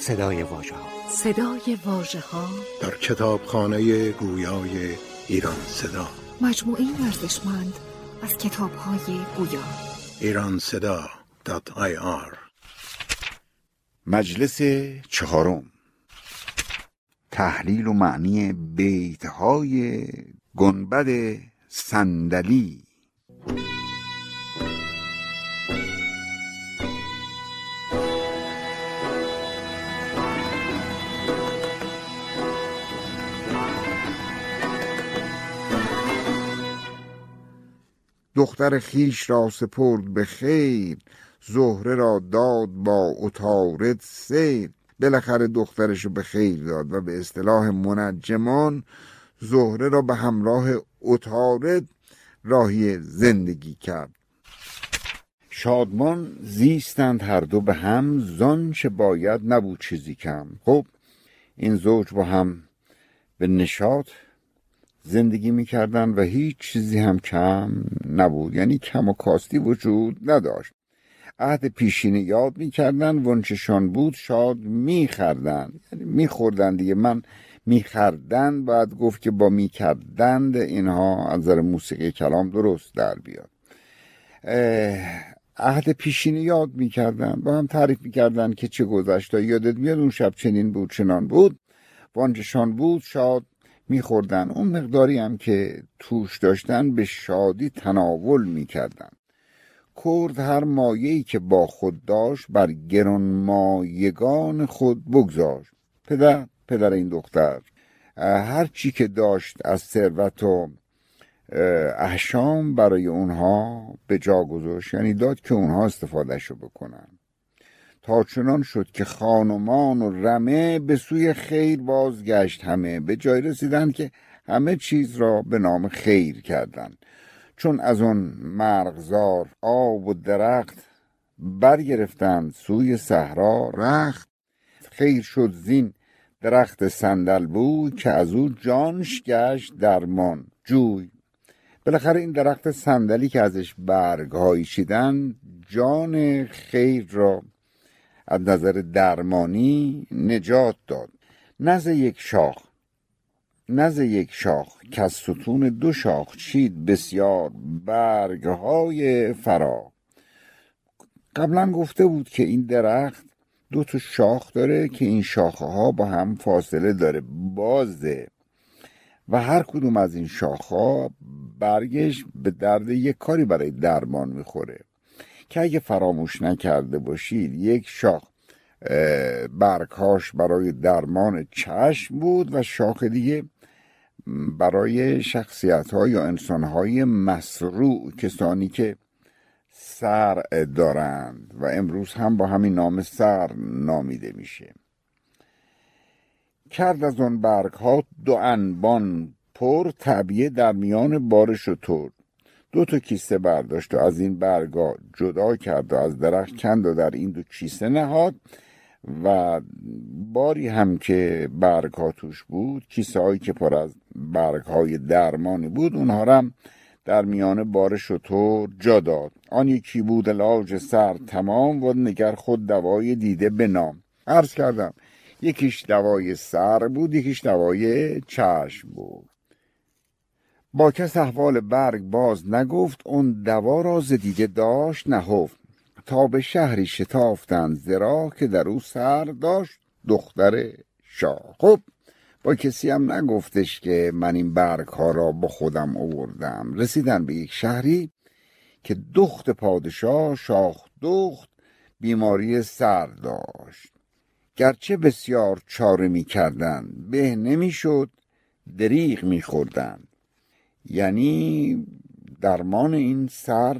صدای واژه ها صدای واژه ها در کتابخانه گویای ایران صدا. مجموعه ارزشمند از کتاب های گویا. ایران صدا آی آر مجلس چهارم. تحلیل و معنی بیت های گنبد صندلی. دختر خیش را سپرد به خیر زهره را داد با اتارد سیر. بالاخره دخترش رو به خیر داد و به اصطلاح منجمان زهره را به همراه اتارد راهی زندگی کرد. شادمان زیستند هر دو به هم زان چه باید نبود چیزی کم. خب این زوج با هم به نشاط زندگی می‌کردن و هیچ چیزی هم کم نبود. یعنی کم و کاستی وجود نداشت. عهد پیشینی یاد می‌کردن ونچشان بود شاد میخردن. یعنی میخوردن دیگه. من میخردن باید گفت که با می‌کردند اینها از نظر موسیقی کلام درست در بیاد. عهد پیشینی یاد می‌کردن. با هم تعریف می‌کردن که چه گذشته یادت میاد اون شب چنین بود چنان بود. وانجشان بود شاد میخوردن. اون مقداری هم که توش داشتن به شادی تناول می‌کردن. کرد هر مایهی که با خود داشت بر گران مایگان خود بگذاشت. پدر پدر این دختر هر چی که داشت از ثروت و احشام برای اونها به جا گذاشت. یعنی داد که اونها استفادهش رو بکنن. تا چنان شد که خانمان و رمه به سوی خیر بازگشت همه به جای رسیدن که همه چیز را به نام خیر کردند. چون از آن مرغزار آب و درخت برگرفتند سوی صحرا رخت. خیر شد زین درخت صندل بود که از او جانش گشت درمان جوی. بالاخره این درخت صندلی که ازش برگهایی شیدن جان خیر را از نظر درمانی نجات داد. نز یک شاخ نز یک شاخ که از ستون دو شاخ چید بسیار برگهای فرا. قبلا گفته بود که این درخت دو تا شاخ داره که این شاخه ها با هم فاصله داره بازه. و هر کدوم از این شاخه برگش به درد یک کاری برای درمان می‌خوره. که اگه فراموش نکرده باشید یک شاخ برکاش برای درمان چشم بود و شاخ دیگه برای شخصیت ها یا انسان های مسروع کسانی که سر دارند و امروز هم با همین نام سر نامیده میشه. کرد از آن برگ ها دو انبان پر طبیعه در میان بارش و تور دو تا کیسه برداشت و از این برگا جدا کرد و از درخت کند و در این دو کیسه نهاد و باری هم که برگ ها توش بود کیسه هایی که پر از برگ های درمانی بود اونها هم در میان بار شطور جا داد. آن یکی بود لاج سر تمام و نگر خود دوای دیده به نام. عرض کردم یکیش دوای سر بود یکیش دوای چشم بود. با کس احوال برگ باز نگفت اون دوا را دیده داشت نهفت. تا به شهری شتافتند زرا که در او سر داشت دختر شاه. خب با کسی هم نگفتش که من این برگ ها را با خودم آوردم. رسیدن به یک شهری که دخت پادشاه شاخ دخت بیماری سر داشت. گرچه بسیار چاره می کردن به نمی شد دریغ می خوردن یعنی درمان این سر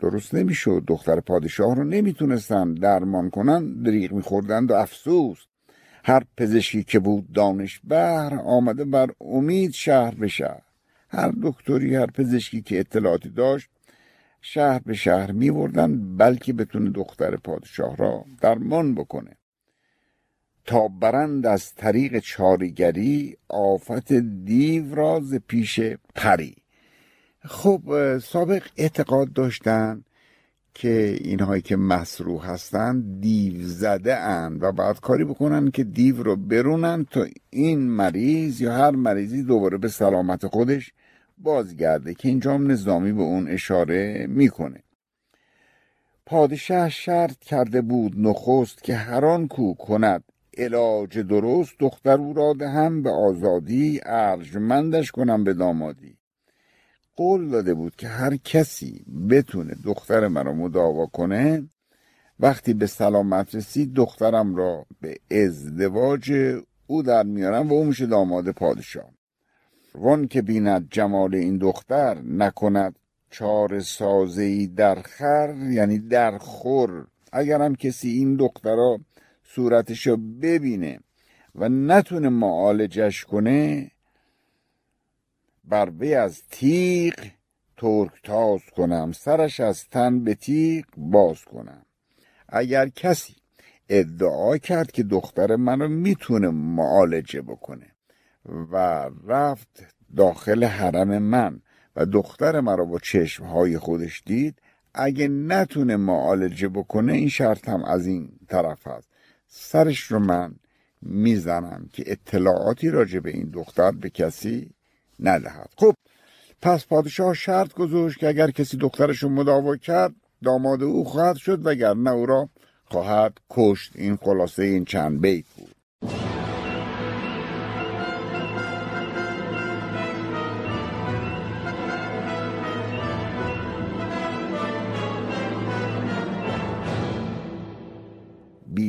درست نمی‌شد. دختر پادشاه رو نمی‌تونستن درمان کنن دریغ میخوردند و افسوس. هر پزشکی که بود دانش بهر آمده بر امید شهر به شهر هر دکتری هر پزشکی که اطلاعاتی داشت شهر به شهر میبردن بلکه بتونه دختر پادشاه را درمان بکنه. تا برند از طریق چاریگری آفت دیو راز پیش پری. خب سابق اعتقاد داشتن که اینهایی که مسروع هستند دیو زده اند و بعد کاری بکنن که دیو رو برونن تا این مریض یا هر مریضی دوباره به سلامت خودش بازگرده که اینجا نظامی به اون اشاره می‌کنه. پادشاه شرط کرده بود نخست که هران کو کند علاج درست دختر او را هم به آزادی ارجمندش کنم به دامادی. قول داده بود که هر کسی بتونه دختر مرا مداوا کنه وقتی به سلامت رسید دخترم را به ازدواج او در میارم و او میشه داماد پادشاه. وان که بیند جمال این دختر نکند چار سازهی در خر یعنی در خور. اگرم کسی این دخترا صورتشو ببینه و نتونه معالجش کنه بر وی از تیغ ترک تاز کنم سرش از تن به تیغ باز کنم. اگر کسی ادعا کرد که دختر منو می‌تونه معالجه بکنه و رفت داخل حرم من و دختر مرا با چشمهای خودش دید اگه نتونه معالجه بکنه این شرط هم از این طرف هست. سرش رو من می‌زنم که اطلاعاتی راجع به این دختر به کسی ندهد. خب پس پادشاه شرط گذاشت که اگر کسی دخترش رو مداوا کرد داماد او خواهد شد وگرنه او را خواهد کشت. این خلاصه این چند بیت بود.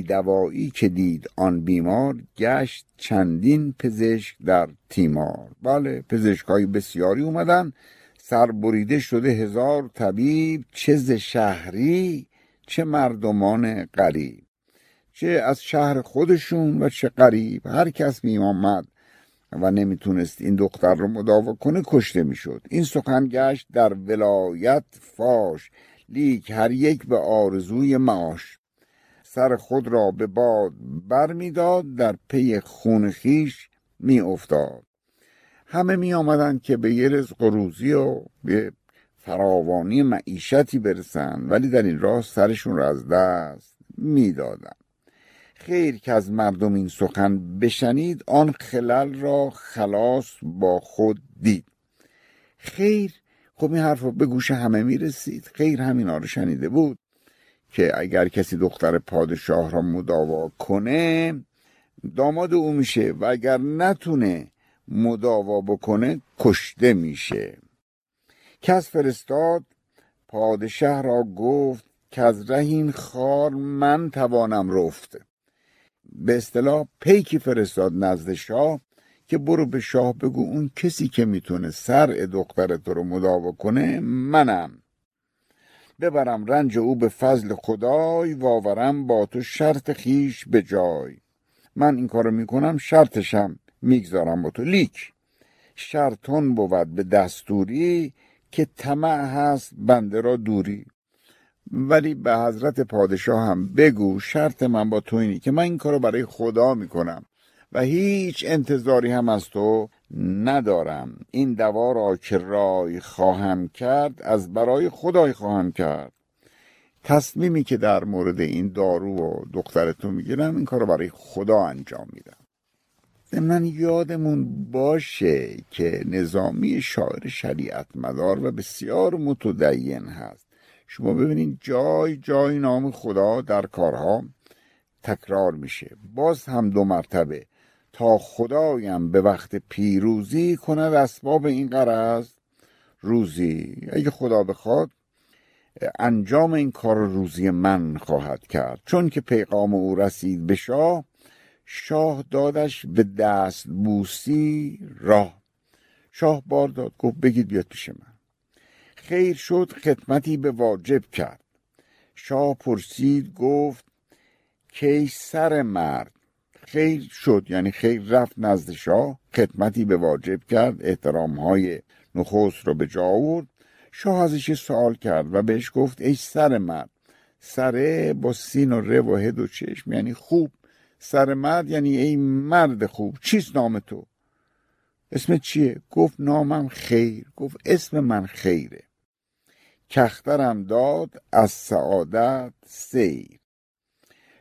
بیدوایی که دید آن بیمار گشت چندین پزشک در تیمار. بله پزشک های بسیاری اومدن سر بریده شده هزار طبیب چه ز شهری چه مردمان غریب. چه از شهر خودشون و چه غریب. هر کس می آمد و نمی‌تونست این دختر رو مداوا کنه کشته می‌شد. این سخن گشت در ولایت فاش. لیک هر یک به آرزوی معاش. سر خود را به باد بر می‌داد در پی خون خیش می افتاد همه می آمدن که به یه رزق و روزی و به فراوانی معیشتی برسن ولی در این راه سرشون را از دست می‌دادن خیر که از مردم این سخن بشنید آن خلل را خلاص با خود دید. خیر خب این حرف به گوش همه می رسید خیر همینا رو شنیده بود. که اگر کسی دختر پادشاه را مداوا کنه داماد او میشه و اگر نتونه مداوا بکنه کشته میشه. کس فرستاد پادشاه را گفت که از رهین خار من توانم رفت. به اصطلاح پیکی فرستاد نزد شاه که برو به شاه بگو اون کسی که می‌تونه سر دختر تو رو مداوا کنه منم. ببرم رنج او به فضل خدای واورم با تو شرط خیش به جای. من این کارو می‌کنم شرطشم می‌گذارم با تو. لیک. شرطون بود به دستوری که طمع هست بنده را دوری. ولی به حضرت پادشاه هم بگو شرط من با تو اینی که من این کارو برای خدا می‌کنم. و هیچ انتظاری هم از تو ندارم. این دوا را که رای خواهم کرد از برای خدای خواهم کرد. تصمیمی که در مورد این دارو و دخترتون می‌گیرم این کار رو برای خدا انجام میدم. ضمن یادمون باشه که نظامی شاعر شریعت مدار و بسیار متدین هست. شما ببینید جای جای نام خدا در کارها تکرار میشه. باز هم دو مرتبه. تا خدایم به وقت پیروزی کند اسباب این قرض روزی اگه خدا بخواد انجام این کار روزی من خواهد کرد. چون که پیغام او رسید به شاه شاه دادش به دست بوسی راه. شاه بار داد گفت بگید بیاد پیش من. خیر شد خدمتی به واجب کرد. شاه پرسید گفت کی سر مرد؟ خیر شد یعنی خیر رفت نزد شاه. خدمتی به واجب کرد احترام های نخست رو به جا آورد. شاه ازش سوال کرد و بهش گفت ای سر مرد سره با سین و ره و هد و چشم یعنی خوب. سر مرد یعنی ای مرد خوب. چیست نام تو؟ اسم چیه؟ گفت نامم خیر. گفت اسم من خیره. کخترم داد از سعادت سیر.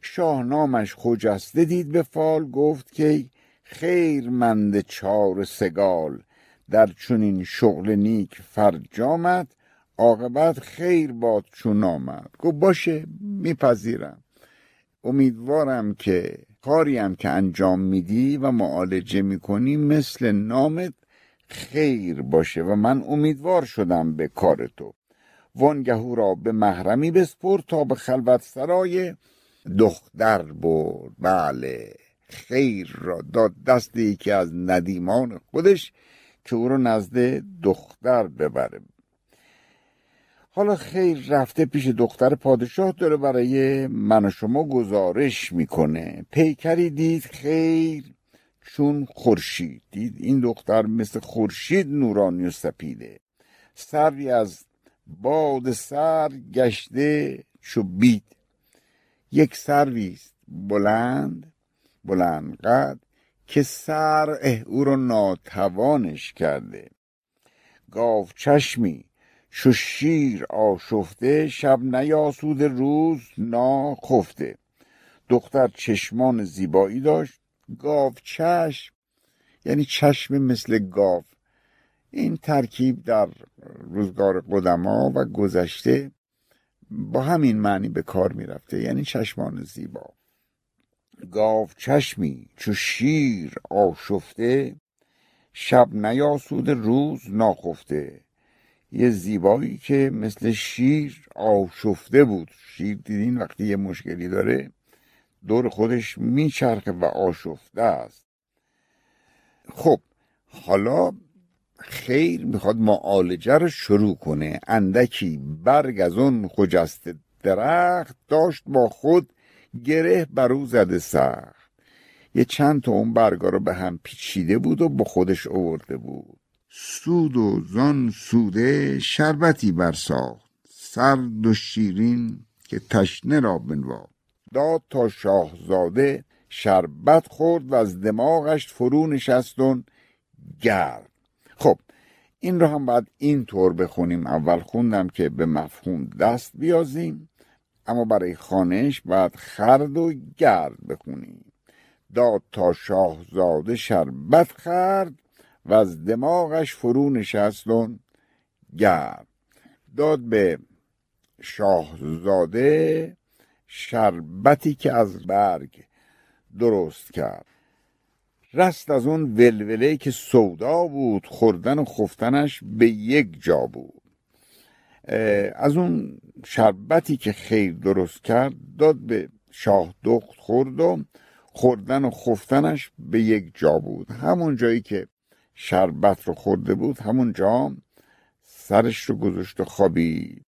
شاهنامش خجسته دید به فال گفت که خیر مند چار سگال. در چنین شغل نیک فرجامد عاقبت خیر باد چون آمد. گفت باشه میپذیرم. امیدوارم که کاریم که انجام میدی و معالجه می‌کنی مثل نامت خیر باشه و من امیدوار شدم به کار تو. وانگهو را به محرمی بسپر تا به خلوت سرای دختر برد. بله خیر را داد. دست یکی از ندیمان خودش که او را نزد دختر ببره. حالا خیر رفته پیش دختر پادشاه داره برای من و شما گزارش می‌کنه. پیکری دید خیر چون خورشید. دید این دختر مثل خورشید نورانی و سپیده. سری از باد سر گشته چو یک سرویست بلند بلند قد که سر او رو ناتوانش کرده. گاو چشمی چو شیر آشفته شب نیاسود روز ناخفته. دختر چشمان زیبایی داشت. گاو چشم یعنی چشم مثل گاو. این ترکیب در روزگار قدما و گذشته با همین معنی به کار می‌رفته یعنی چشمان زیبا. گاو چشمی چو شیر آشفته شب نیاسود روز ناخفته. یه زیبایی که مثل شیر آشفته بود. شیر دیدین وقتی یه مشکلی داره دور خودش میچرخه و آشفته است. خب حالا خیر می‌خواد معالجه رو شروع کنه. اندکی برگ از اون خجست درخت داشت با خود گره بر او زده سخت. یه چند تا اون برگا رو به هم پیچیده بود و با خودش آورده بود. سود و زان سوده شربتی برساخت. سرد و شیرین که تشنه را بنوا داد تا شاهزاده شربت خورد و از دماغش فرو نشستون گرد. این رو هم باید اینطور بخونیم. اول خوندم که به مفهوم دست بیازیم اما برای خانش باید خرد و گرد بخونیم. داد تا شاهزاده شربت خرد و از دماغش فرو نشستون گرد. داد به شاهزاده شربتی که از برگ درست کرد. رست از اون ولوله که سودا بود خوردن و خفتنش به یک جا بود. از اون شربتی که خیر درست کرد داد به شاه دخت خورد و خوردن و خفتنش به یک جا بود. همون جایی که شربت رو خورده بود همون جا سرش رو گذاشت و خوابید.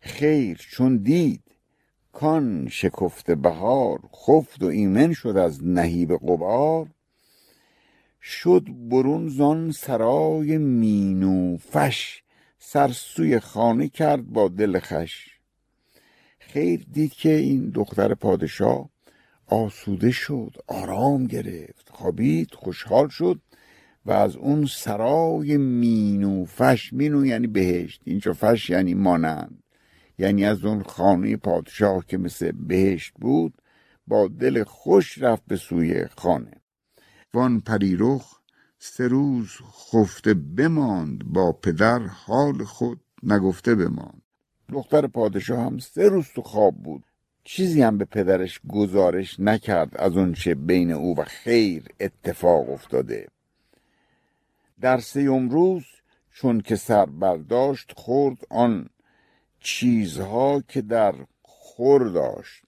خیر چون دید کان شکفته بهار خفت و ایمن شد از نهیب قبار شد برون زان سرای مینو فش سرسوی خانه کرد با دل خش. خیر دید که این دختر پادشاه آسوده شد آرام گرفت خوابید خوشحال شد و از اون سرای مینو فش مینو یعنی بهشت اینجا فش یعنی مانند یعنی از اون خانه پادشاه که مثل بهشت بود با دل خوش رفت به سوی خانه. وان پریرخ سه روز خفته بماند با پدر حال خود نگفته بماند. دختر پادشاه هم سه روز تو خواب بود. چیزی هم به پدرش گزارش نکرد از اون چه بین او و خیر اتفاق افتاده. در سیوم روز چون که سر برداشت خورد آن چیزها که در خور داشت.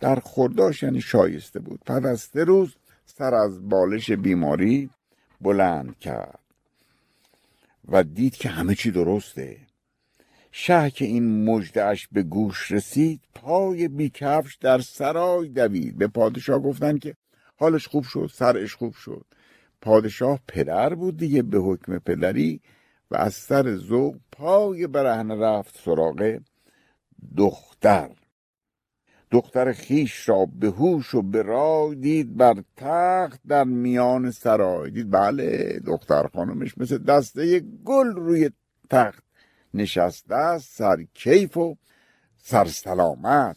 در خورداش یعنی شایسته بود. پس از سه روز سر از بالش بیماری بلند کرد و دید که همه چی درسته. شه که این مجدهش به گوش رسید پای بیکفش در سرای دوید. به پادشاه گفتن که حالش خوب شد سرش خوب شد. پادشاه پدر بود دیگه به حکم پدری و از سر ذوق پای برهنه رفت سراغ دختر. دختر خیش را به هوش و به رای دید بر تخت در میان سرای. دید بله دختر خانمش مثل دسته گل روی تخت نشسته است سرکیف و سرسلامت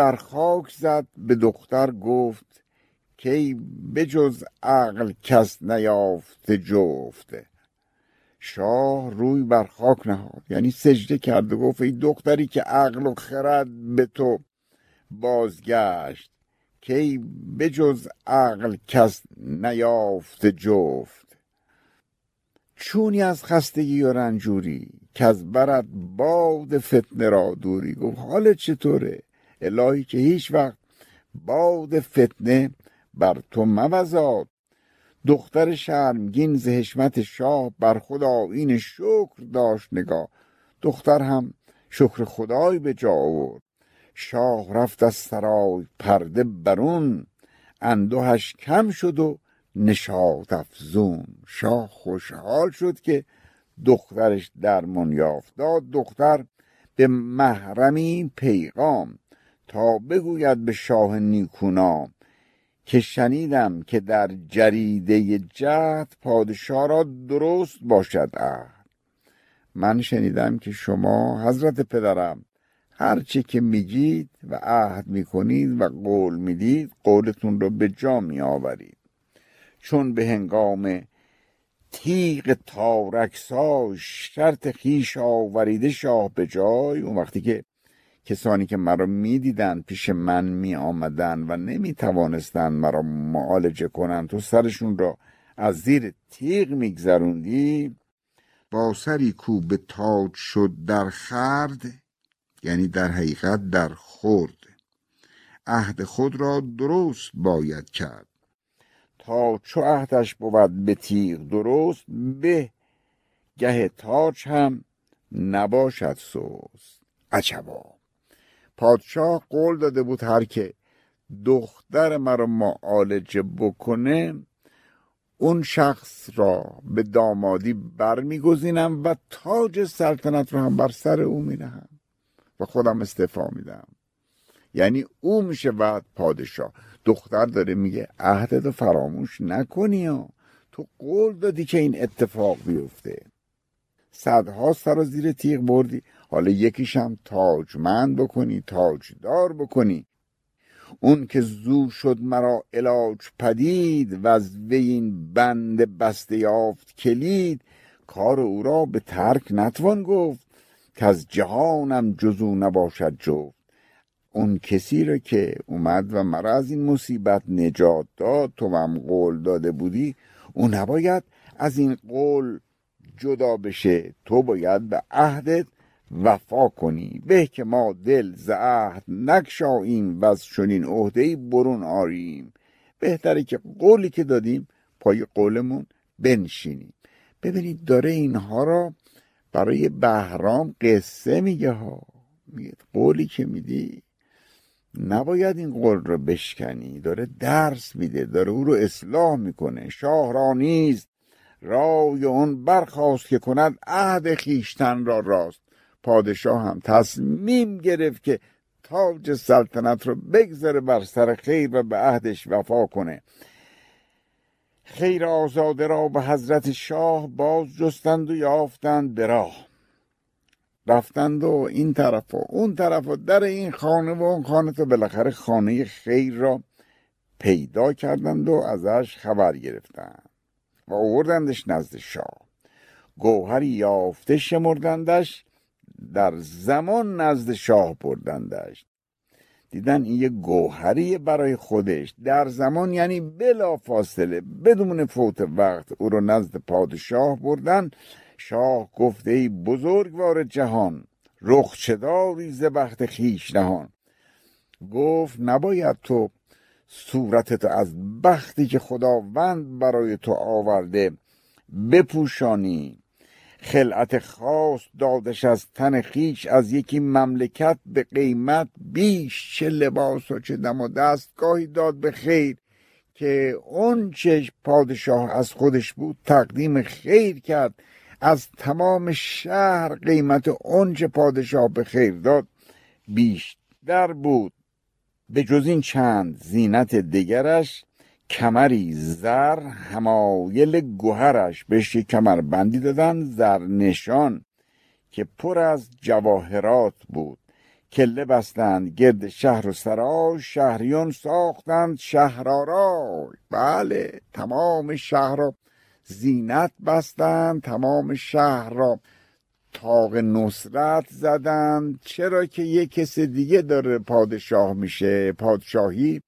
بر خاک زد به دختر گفت که بجز عقل کس نیافته جفته؟ شاه روی بر خاک نهاد یعنی سجده کرد و گفت ای دختری که عقل و خرد به تو بازگشت کی بجز عقل کس نیافته جفت؟ چونی از خستگی و رنجوری که از برد باد فتنه را دوری گفت حالت چطوره؟ الهی که هیچ وقت باد فتنه بر تو موزاد دختر شرمگین ز حشمت شاه بر خدا این شکر داشت نگاه. دختر هم شکر خدای به جا آورد. شاه رفت از سرای پرده برون. اندوهش کم شد و نشاط افزون. شاه خوشحال شد که دخترش درمان یافت. داد دختر به محرمی پیغام. تا بگوید به شاه نیکونام که شنیدم که در جریده جهد پادشاه را درست باشد عهد. من شنیدم که شما حضرت پدرم هرچه که میگید و عهد می‌کنید و قول می‌دید قولتون رو به جا میآورید. چون به هنگام تیغ تارکسای شرط خیش آوریده شاه به جای اون وقتی که کسانی که مرا می‌دیدند پیش من می آمدن و نمی توانستند مرا معالجه کنند تو سرشون را از زیر تیغ میگذروندی؟ با سری کو به تاج شد در خرد یعنی در حقیقت در خورد عهد خود را درست باید کرد. تا چو عهدش بود به تیغ درست به گه تاج هم نباشد سوست عجبا. پادشاه قول داده بود هر که دختر مرا معالجه بکنه اون شخص را به دامادی برمیگزینم و تاج سلطنت رو هم بر سر او میرهم و خودم استعفا میدم یعنی او میشه بعد پادشاه. دختر داره میگه عهدتو فراموش نکنی ها. تو قول دادی که این اتفاق بیفته. صدها سر زیر تیغ بردی. حالا یکیشم تاجمند بکنی تاجدار بکنی. اون که زو شد مرا علاج پدید و از وی این بند بسته یافت کلید. کار او را به ترک نتوان گفت که از جهانم جزو نباشد جفت. اون کسی را که اومد و مرا از این مصیبت نجات داد تو هم قول داده بودی او نباید از این قول جدا بشه. تو باید به عهدت وفا کنی. به که ما دل ز عهد و از چنین عهده برون آریم. بهتره که قولی که دادیم پای قولمون بنشینیم. ببینید داره اینها را برای بهرام قصه میگه ها. میگه قولی که میدی نباید این قول رو بشکنی. داره درس میده داره او رو اصلاح می‌کنه. شاه را نیست رای اون برخواست که کند عهد خیشتن را راست. پادشاه هم تصمیم گرفت که تاج سلطنت رو بگذره بر سر خیر و به عهدش وفا کنه. خیر آزاده را به حضرت شاه باز جستند و یافتند به راه. رفتند و این طرف و اون طرف و در این خانه و اون خانه تو بالاخره خانه خیر را پیدا کردند و ازش خبر گرفتند و آوردندش نزد شاه. گوهری یافته شمردندش در زمان نزد شاه بردندش دیدن این یه گوهری برای خودش در زمان یعنی بلا فاصله بدون فوت وقت او رو نزد پادشاه بردن شاه گفته ای بزرگوار جهان رخ چداری ز بخت خیش نهان. گفت نباید تو صورتت از بختی که خداوند برای تو آورده بپوشانی. خلعت خاص دادش از تن خیش از یکی مملکت به قیمت بیش چه لباس و چه دم و دستگاهی داد به خیر که اون چه پادشاه از خودش بود تقدیم خیر کرد. از تمام شهر قیمت اون چه پادشاه به خیر داد بیشتر بود. به جز این چند زینت دیگرش کمری زر همایل گوهرش بهش یک کمر بندی دادن زر نشان که پر از جواهرات بود. کله بستند گرد شهر و سرای شهریان ساختند شهرارای بله تمام شهر را زینت بستند تمام شهر را تاق نصرت زدند. چرا که یک کس دیگه داره پادشاه میشه پادشاهی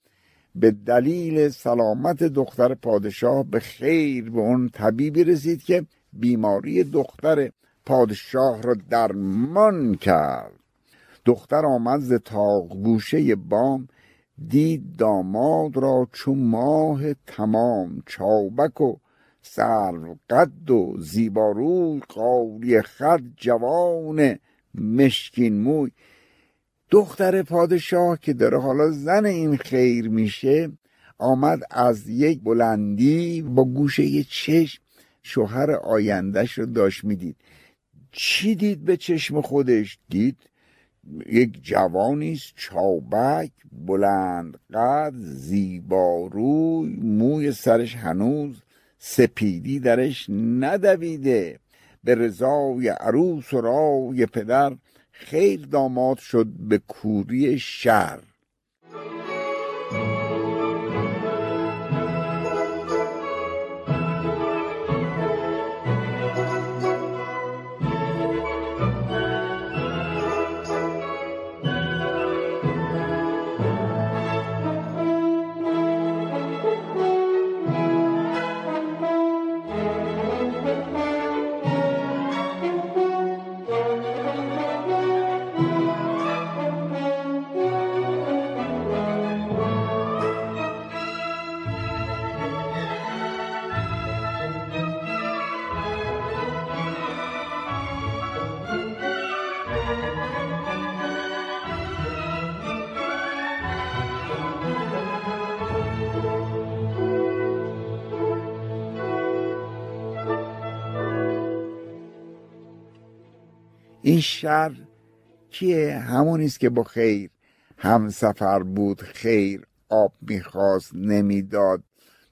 به دلیل سلامت دختر پادشاه به خیر به اون طبیبی رسید که بیماری دختر پادشاه را درمان کرد. دختر آمد ز تاق گوشه بام دید داماد را چون ماه تمام چابک و سرو قد و زیباروی قالی خد جوان مشکین موی. دختر پادشاه که داره حالا زن این خیر میشه آمد از یک بلندی با گوشه چشم شوهر آیندهش رو داشت می‌دید. چی دید به چشم خودش؟ دید یک جوانیست چابک بلند قد زیباروی موی سرش هنوز سپیدی درش ندویده. به رضای عروس و رای پدر خیر داماد شد به کوری شر شر کیه؟ همونیست که با خیر. هم سفر بود خیر. آب می‌خواست نمی‌داد.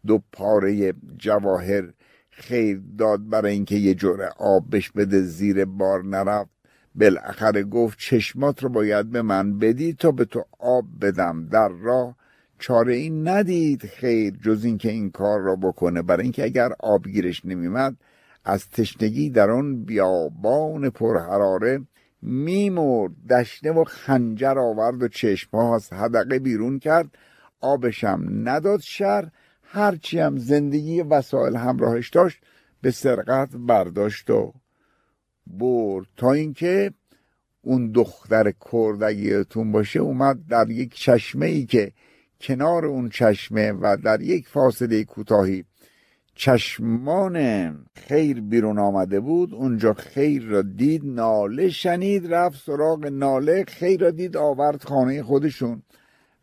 دو پاره جواهر خیر داد برای اینکه یه جوره آب بش بده زیر بار نرفت. بالاخره گفت چشمات رو باید به من بدی تا به تو آب بدم. در راه چاره این ندید خیر جز اینکه این کار را بکنه. برای اینکه اگر آب گیرش نمیمد از تشنگی در آن بیابان پرحراره میمرد دشنه و خنجر آورد و چشمها از حدقه بیرون کرد. آبشم نداد شر هرچی هم زندگی وسایل همراهش داشت به سرقت برداشت و برد. تا اینکه اون دختر کرد اگه باشه اومد در یک چشمه ای که کنار اون چشمه و در یک فاصله کوتاهی چشمان خیر بیرون آمده بود اونجا خیر را دید ناله شنید رفت سراغ ناله خیر را دید آورد خانه خودشون.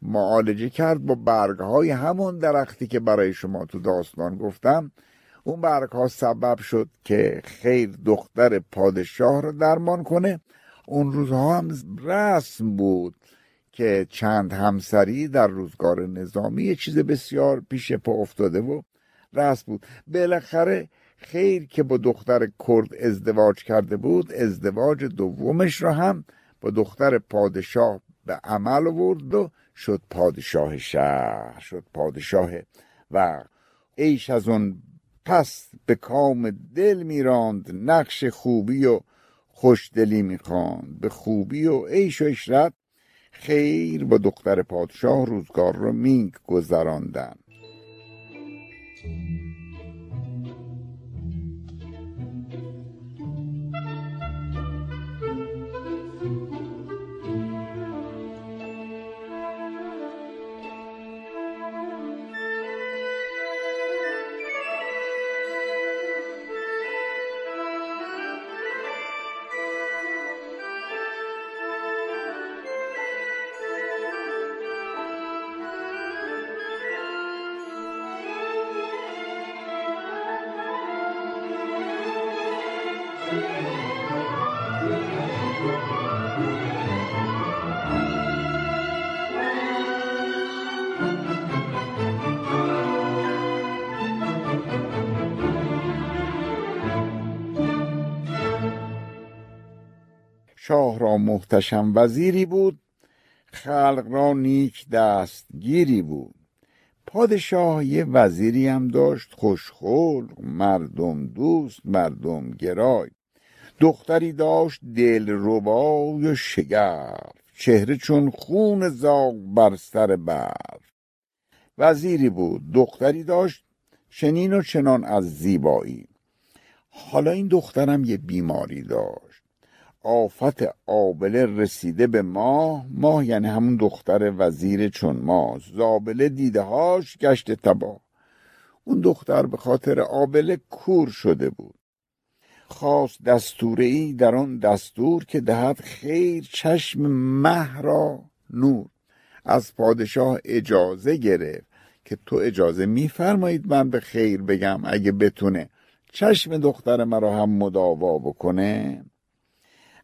معالجه کرد با برگ های همون درختی که برای شما تو داستان گفتم. اون برگ ها سبب شد که خیر دختر پادشاه را درمان کنه. اون روزها هم رسم بود که چند همسری در روزگار نظامی یه چیز بسیار پیش پا افتاده و رسم بود. بالاخره خیر که با دختر کرد ازدواج کرده بود ازدواج دومش را هم با دختر پادشاه به عمل آورد و شد پادشاه شهر شد پادشاه و ایش از اون پس به کام دل میراند نقش خوبی و خوشدلی می‌خواند. به خوبی و عیش و اشرت خیر با دختر پادشاه روزگار را مینگ you. شاه را محتشم وزیری بود خلق را نیک دستگیری بود. پادشاه یه وزیری هم داشت خوشخلق مردم دوست مردم گرای. دختری داشت دل ربای و شگرف چهره چون خون زاغ بر سر برف. وزیری بود دختری داشت چنین و چنان از زیبایی. حالا این دخترم یه بیماری داشت. آفت آبله رسیده به ماه ماه یعنی همون دختر وزیر چون ما زابله دیده هاش گشت تباه. اون دختر به خاطر آبله کور شده بود. خواست دستوره ای در آن دستور که دهد خیر چشم مه را نور. از پادشاه اجازه گرفت که تو اجازه میفرمایید من به خیر بگم اگه بتونه. چشم دختر مرا هم مداوا بکنه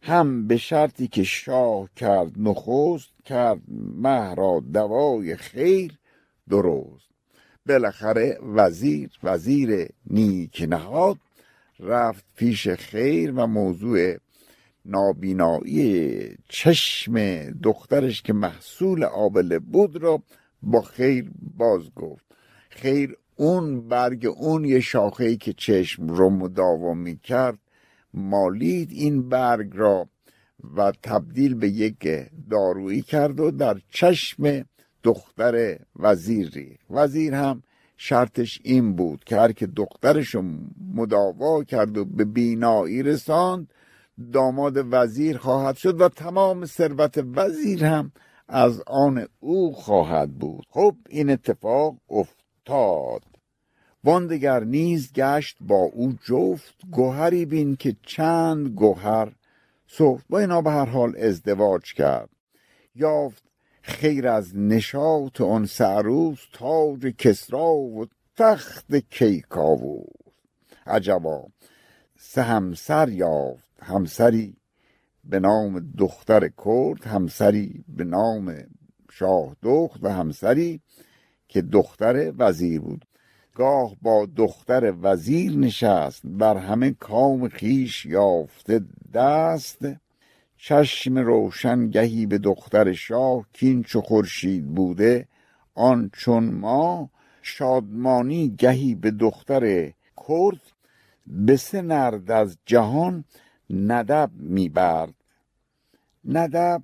هم به شرطی که شاه کرد نخست کرد مه را دوای خیر درست. بالاخره وزیر وزیر نیک نهاد رفت پیش خیر و موضوع نابینایی چشم دخترش که محصول آبله بود را با خیر باز گفت. خیر اون برگ اون یه شاخه که چشم رو مداوا می کرد مالید این برگ را و تبدیل به یک دارویی کرد و در چشم دختر وزیر ریخت وزیر هم شرطش این بود که هر که دخترش مداوا کرد و به بینایی رساند داماد وزیر خواهد شد و تمام ثروت وزیر هم از آن او خواهد بود. خب این اتفاق افتاد. واندگر نیز گشت با او جفت گوهری بین که چند گوهر سفت. با اینا به هر حال ازدواج کرد. یافت خیر از نشاط آن سعروس تاج کسرا و تخت کیکاووس عجبا سه همسر یافت همسری به نام دختر کرد همسری به نام شاه دخت و همسری که دختر وزیر بود. گاه با دختر وزیر نشست بر همه کام خیش یافته دست. چشم روشن گهی به دختر شاه کین چو خورشید بوده آن چون ما شادمانی گهی به دختر کرد به سه نرد از جهان ندب می‌برد. ندب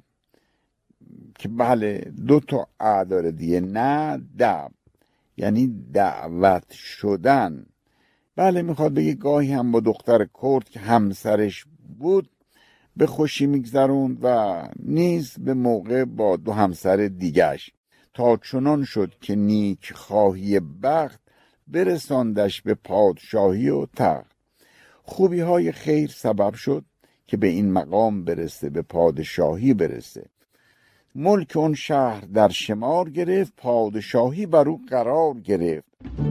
که بله دو تا ا داره دیگه ندب یعنی دعوت شدن. بله می‌خواد بگه گاهی هم با دختر کرد که همسرش بود به خوشی میگذروند و نیز به موقع با دو همسر دیگش تا چنان شد که نیک خواهی بخت برساندش به پادشاهی و تخت. خوبی های خیر سبب شد که به این مقام برسه به پادشاهی برسه. ملک اون شهر در شمار گرفت پادشاهی بر او قرار گرفت.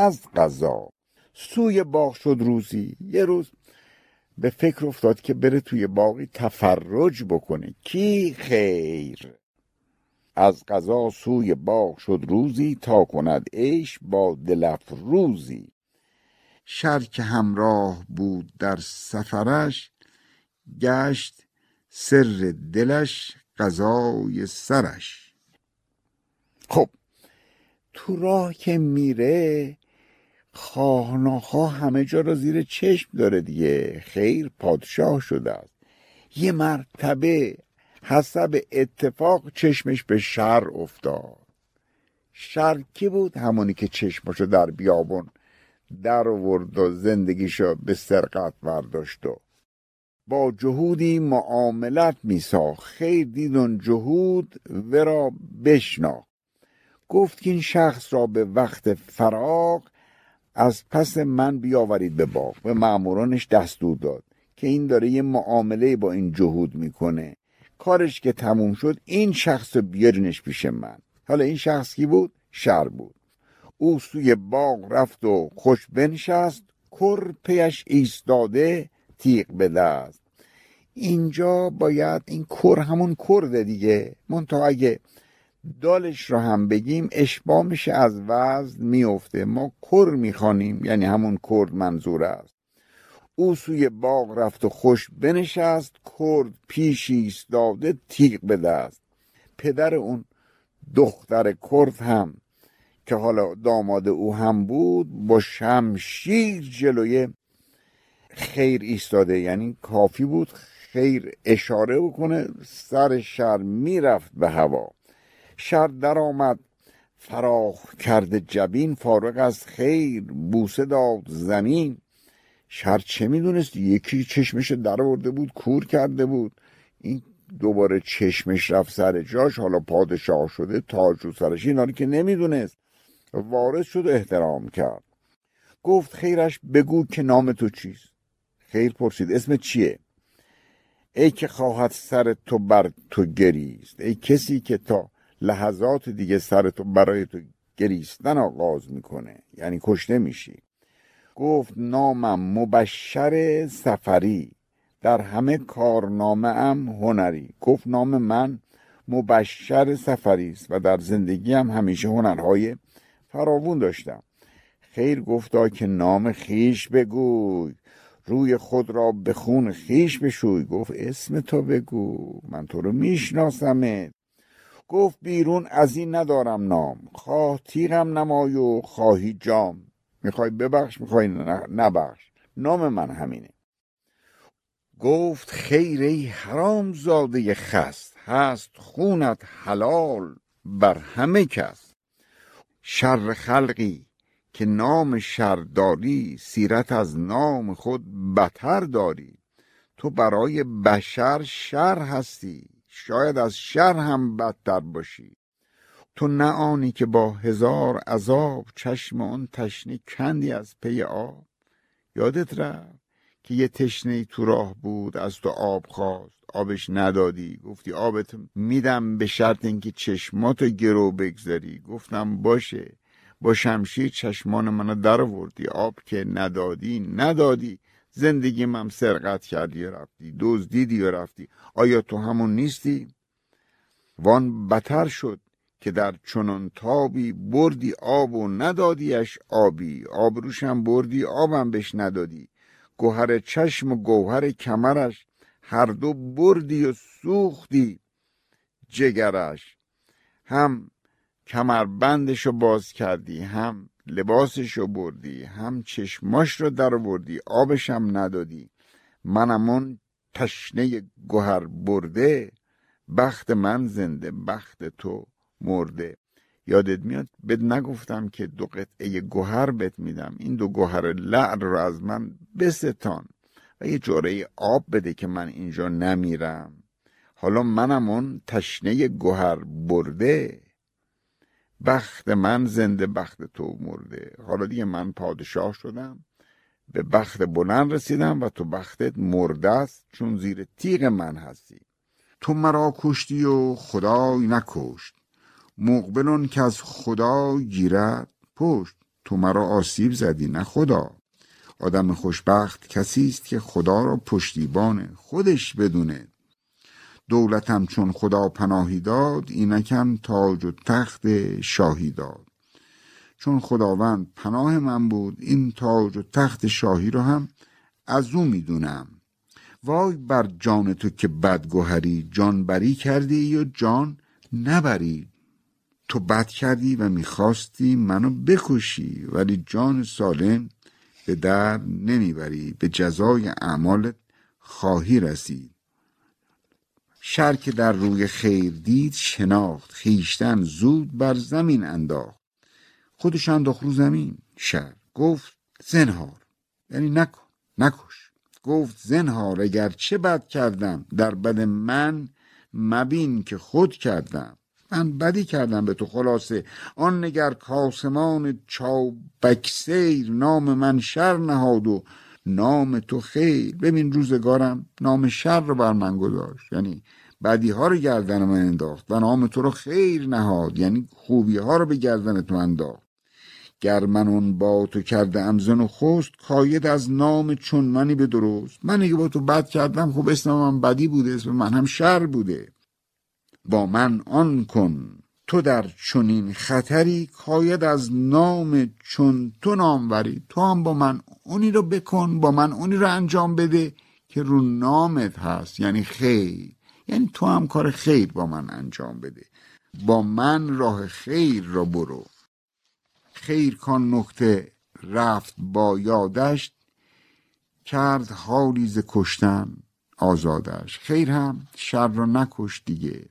از قضا سوی باغ شد روزی. یه روز به فکر افتاد که بره توی باقی تفرج بکنه. کی خیر؟ از قضا سوی باغ شد روزی تا کند عیش با دلف روزی. شر که همراه بود در سفرش گشت سر دلش قضای سرش. خب تو راه که میره خواه همه جا را زیر چشم داره دیگه. خیر پادشاه شده است. یه مرتبه حسب اتفاق چشمش به شر افتاد. شر کی بود؟ همونی که چشمشو در بیابون در آورد و زندگیشو به سرقت برداشت و با جهودی معاملت میساخت. خیر دیدون جهود ورا بشنا گفت که این شخص را به وقت فراغ از پس من بیاورید به باغ. به معمورانش دستور داد که این داره یه معامله با این جهود می‌کنه. کارش که تموم شد این شخص رو بیارینش پیش من. حالا این شخص کی بود؟ شر بود. او سوی باغ رفت و خوش بنشست کر پیش ایستاده تیغ به دست. اینجا باید این کر همون کرده دیگه. منتها اگه دالش رو هم بگیم اشباه میشه از وزن میفته. ما کر می‌خوانیم یعنی همون کرد منظور است. او سوی باغ رفت و خوش بنشست کرد پیش ایستاده تیغ به دست. پدر اون دختر کرد هم که حالا داماد او هم بود با شمشیر جلوی خیر ایستاده. یعنی کافی بود خیر اشاره بکنه سر شر می‌رفت به هوا. شر درآمد. فراخ کرده جبین فارغ از خیر بوسه داد زمین. شر چه می‌دونست؟ یکی چشمش در آورده بود کور کرده بود. این دوباره چشمش رفت سر جاش حالا پادشاه شده تاج رو سرش اینا که نمی‌دونست. وارد شد و احترام کرد. گفت خیرش بگو که نام تو چیست. خیر پرسید اسم چیه؟ ای که خواهد سر تو بر تو گریست. ای کسی که تا لحظات دیگه سر تو برای تو گریستن آغاز می‌کنه. یعنی کشته میشی. گفت نامم مبشر سفری. در همه کارنامه ام هنری. گفت نام من مبشر سفری است و در زندگی هم همیشه هنرهای فراوون داشتم. خیر گفتا که نام خیش بگوی. روی خود را به خون خیش بشوی. گفت اسم تو بگو. من تو رو میشناسمت. گفت بیرون از این ندارم نام. خواه تیغم نمای و خواهی جام. می‌خوای ببخش می‌خوای نبخش. نام من همینه. گفت خیر ای حرام زاده خست. هست خونت حلال بر همه کس. شر خلقی که نام شر داری سیرت از نام خود بتر داری. تو برای بشر شر هستی. شاید از شر هم بدتر باشی. تو نه آنی که با هزار عذاب چشم آن تشنه کندی از پی آب. یادت رفت که یه تشنه تو راه بود از تو آب خواست. آبش ندادی. گفتی آبت میدم به شرط اینکه چشماتو گرو بگذاری. گفتم باشه. با شمشیر چشمان منو در آوردی آب که ندادی ندادی. زندگی من سرقت کردی و رفتی. دزدیدی و رفتی. آیا تو همون نیستی؟ وان بتر شد که در چنان تابی بردی آب و ندادیش آبی. آبروشم بردی آبم بهش ندادی. گوهر چشم و گوهر کمرش هر دو بردی و سوختی. جگرش هم کمربندش رو باز کردی هم لباسش رو بردی هم چشماش رو در بردی آبش هم ندادی منمون تشنه گوهر برده بخت من زنده بخت تو مرده. یادت میاد؟ بد نگفتم که دو قطعه گوهر بهت میدم. این دو گوهر لعل رو از من بستان و یه جوره آب بده که من اینجا نمیرم. حالا منم اون تشنه گوهر برده. بخت من زنده بخت تو مرده. حالا دیگه من پادشاه شدم. به بخت بلند رسیدم و تو بختت مرده است چون زیر تیغ من هستی. تو مرا کشتی و خدای نکشت. مقبلون که از خدا گیرد پشت. تو مرا آسیب زدی نه خدا. آدم خوشبخت کسی است که خدا را پشتیبان خودش بدونه. دولتم چون خدا پناهی داد اینکم تاج و تخت شاهی داد. چون خداوند پناه من بود این تاج و تخت شاهی رو هم از او می‌دونم. وای بر جان تو که بدگوهری جان بری کردی یا جان نبری. تو بد کردی و می‌خواستی منو بکشی ولی جان سالم به در نمی‌بری به جزای اعمالت خواهی رسید. شر که در روی خیر دید شناخت خیشتن زود بر زمین انداخت. خودش انداخت رو زمین شر گفت زنهار. یعنی نکن نکش. گفت زنهار اگر چه بد کردم در بد من مبین که خود کردم. من بدی کردم به تو خلاصه. آن نگر کاسمان چابک سیر نام من شر نهاد و نام تو خیر. ببین روزگارم نام شر رو بر من گذاشت. یعنی بدی ها رو گردن من انداخت و نام تو رو خیر نهاد. یعنی خوبی ها رو به گردن تو انداخت. گر من اون با تو کرده امزن و خست کاید از نام چون منی به درست. من اگه با تو بد کردم خب اسم من بدی بوده اسم من هم شر بوده. با من آن کن. تو در چنین خطری کاید از نام چون تو ناموری. تو هم با من اونی رو بکن با من اونی رو انجام بده که رو نامت هست. یعنی خیر. یعنی تو هم کار خیر با من انجام بده. با من راه خیر را برو. خیر کان نکته رفت با یادش کرد حالی ز کشتن آزادش. خیر هم شر را نکش دیگه.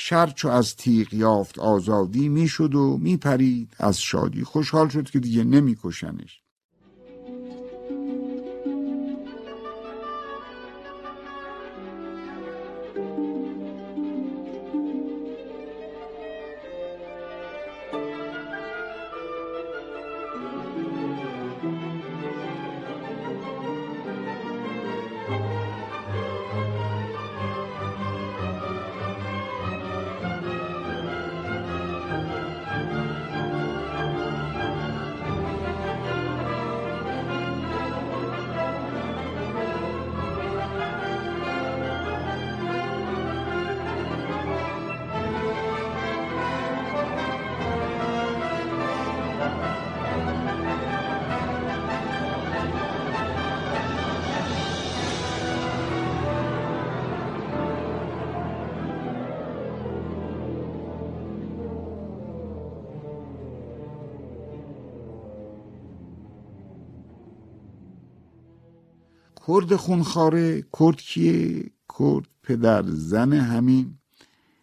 شر چو از تیغ یافت آزادی می‌شد و میپرید. از شادی خوشحال شد که دیگه نمیکشنش. کرد خونخاره کرد کیه؟ کرد پدر زن همین.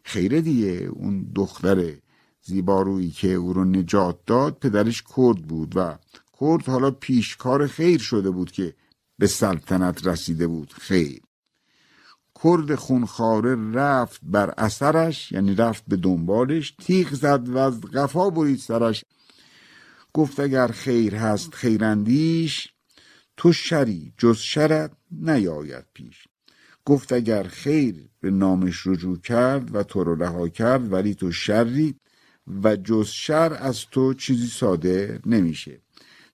خیره دیگه اون دختر زیبارویی که او رو نجات داد پدرش کرد بود و کرد حالا پیشکار خیر شده بود که به سلطنت رسیده بود. خیر. کرد خونخاره رفت بر اثرش یعنی رفت به دنبالش تیغ زد و از قفا برید سرش. گفت اگر خیر هست خیراندیش تو شری جز شرت نیاید پیش. گفت اگر خیر به نامش رجوع کرد و تو رو رها کرد ولی تو شری و جز شر از تو چیزی ساده نمیشه.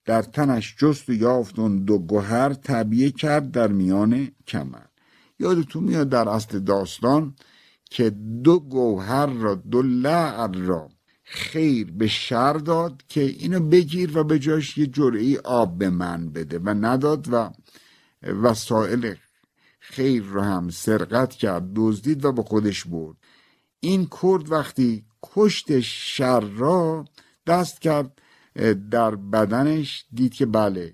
در تنش جست و یافت اون دو گوهر طبیعه کرد در میان کمر. یادتون میاد در اصل داستان که دو گوهر را دو لعل را خیر به شر داد که اینو بگیر و به جاش یه جرعی آب به من بده و نداد و وسایل خیر رو هم سرقت کرد دزدید و به خودش برد. این کرد وقتی کشت شر را دست کرد در بدنش دید که بله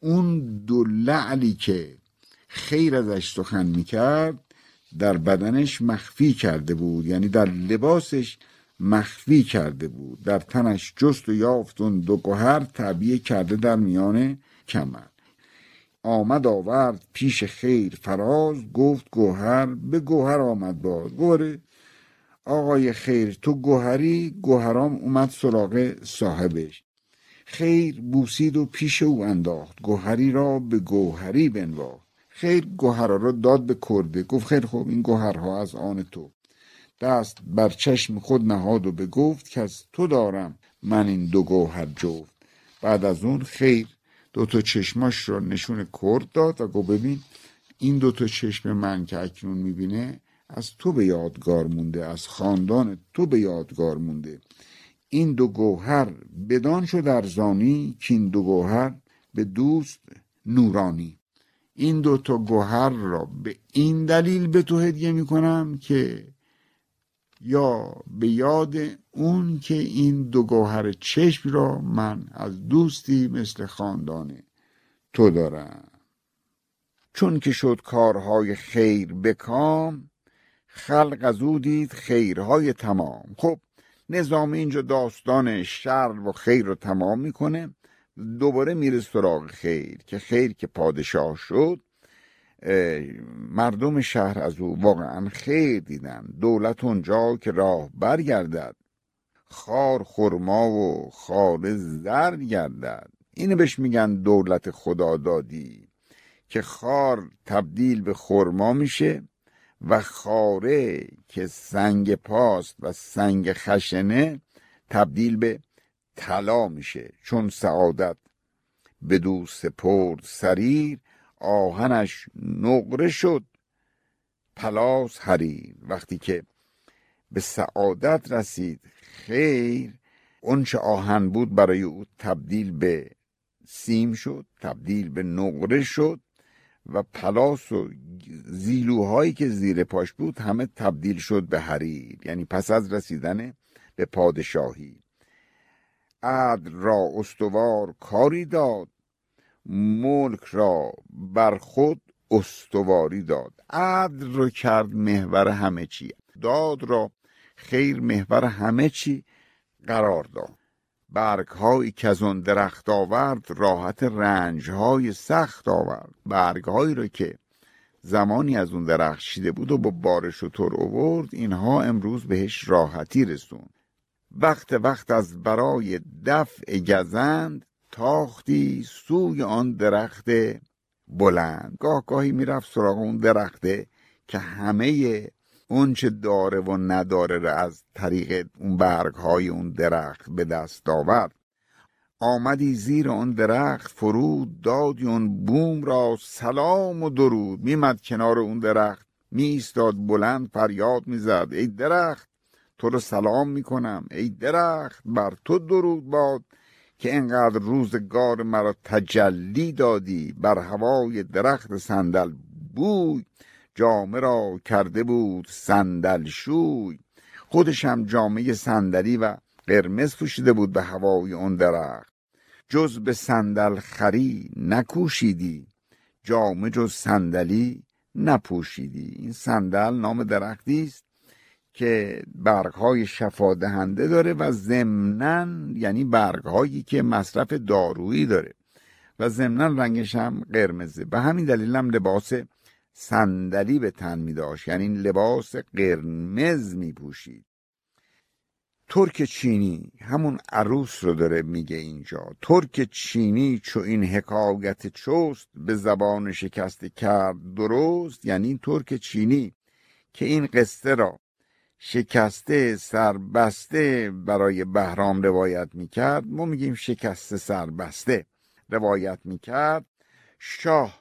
اون دو لعلی که خیر ازش سخن می‌کرد در بدنش مخفی کرده بود. یعنی در لباسش مخفی کرده بود. در تنش جست و یافت اون دو گوهر تعبیه کرده در میان کمر. آمد آورد پیش خیر فراز گفت گوهر به گوهر آمد باز. گوره آقای خیر تو گوهری؟ گوهرام اومد سراغ صاحبش. خیر بوسید و پیش او انداخت. گوهری را به گوهری بنواخت. خیر گوهرها را داد به کرده. گفت خیر خوب این گوهرها از آن تو. دست بر چشم خود نهاد و بگفت که از تو دارم. من این دو گوهر جفت. بعد از اون خیر. دو تا چشماش را نشون کرد داد و گفت ببین این دو تا چشم من که اکنون می‌بینه از تو به یادگار مونده از خاندان تو به یادگار مونده. این دو گوهر بدان شد ارزانی که این دو گوهر به دوست نورانی. این دو تا گوهر را به این دلیل به تو هدیه می‌کنم که یا به یاد اون که این دو گوهر چشم را من از دوستی مثل خاندان تو دارم. چون که شد کارهای خیر بکام خلق از او دید خیرهای تمام. خب نظام اینجا داستان شر و خیر رو تمام می‌کنه دوباره میره سراغ خیر که خیر که پادشاه شد مردم شهر از او واقعا خیر دیدن دولت اونجا که راه برگردد خار خرما و خار زر گردد. اینو بهش میگن دولت خدا دادی که خار تبدیل به خرما میشه و خاره که سنگ پاست و سنگ خشنه تبدیل به طلا میشه. چون سعادت به دو سپرد سریر آهنش نقره شد. پلاس حریر وقتی که به سعادت رسید خیر اونچه آهن بود برای او تبدیل به سیم شد تبدیل به نقره شد و پلاس و زیلوهایی که زیر پاش بود همه تبدیل شد به حریر یعنی پس از رسیدن به پادشاهی. عدل را استوار کاری داد. ملک را بر خود استواری داد. عدل رو کرد محور همه چی. داد را خیر محور همه چی قرار داد. برگ هایی که از اون درخت آورد راحت رنج های سخت آورد. برگ هایی رو که زمانی از اون درخت شیده بود و با بارش و تر اوورد اینها امروز بهش راحتی رسون وقت وقت از برای دفع گزند تاختی سوی آن درخت بلند. گاه گاهی می‌رفت سراغ اون درخته که همه اون چه داره و نداره را از طریق اون برگ های اون درخت به دست آورد. آمدی زیر آن درخت فرود دادی اون بوم را سلام و درود. میمد کنار اون درخت می ایستاد بلند فریاد می‌زد. ای درخت تو رو سلام می‌کنم. ای درخت بر تو درود باد. که انقدر روزگار مرا تجلی دادی بر هوای درخت صندل بوی. جامه را کرده بود صندل شوی. خودش هم جامعه صندلی و قرمز پوشیده بود به هوای اون درخت. جز به صندل خری نکوشیدی. جامه جز صندلی نپوشیدی. این صندل نام درختی است. که برگهای شفا دهنده داره و ضمنا یعنی برگهایی که مصرف دارویی داره. و ضمنا رنگش هم قرمزه. به همین دلیل هم لباس صندلی به تن می داشت. یعنی لباس قرمز می پوشید. ترک چینی همون عروس رو داره میگه اینجا. ترک چینی چو این حکایت چوست به زبان شکسته کرد درست. یعنی ترک چینی که این قصه را شکسته سربسته برای بهرام روایت می‌کرد. ما میگیم شکسته سربسته روایت می‌کرد. شاه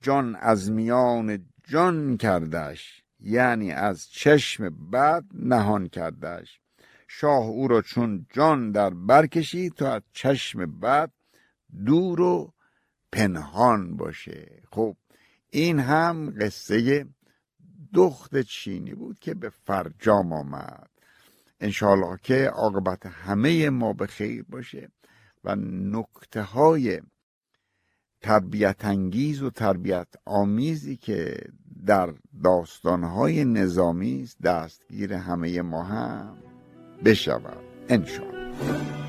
جان از میان جان کردش یعنی از چشم بد نهان کردش. شاه او را چون جان در بر کشید تا از چشم بد دور و پنهان باشه. خب این هم قصه دخت چینی بود که به فرجام آمد. انشاءالله که عاقبت همه ما به خیر باشه و نکته های تربیت انگیز و تربیت آمیزی که در داستانهای نظامی است دستگیر همه ما هم بشود. انشاءالله.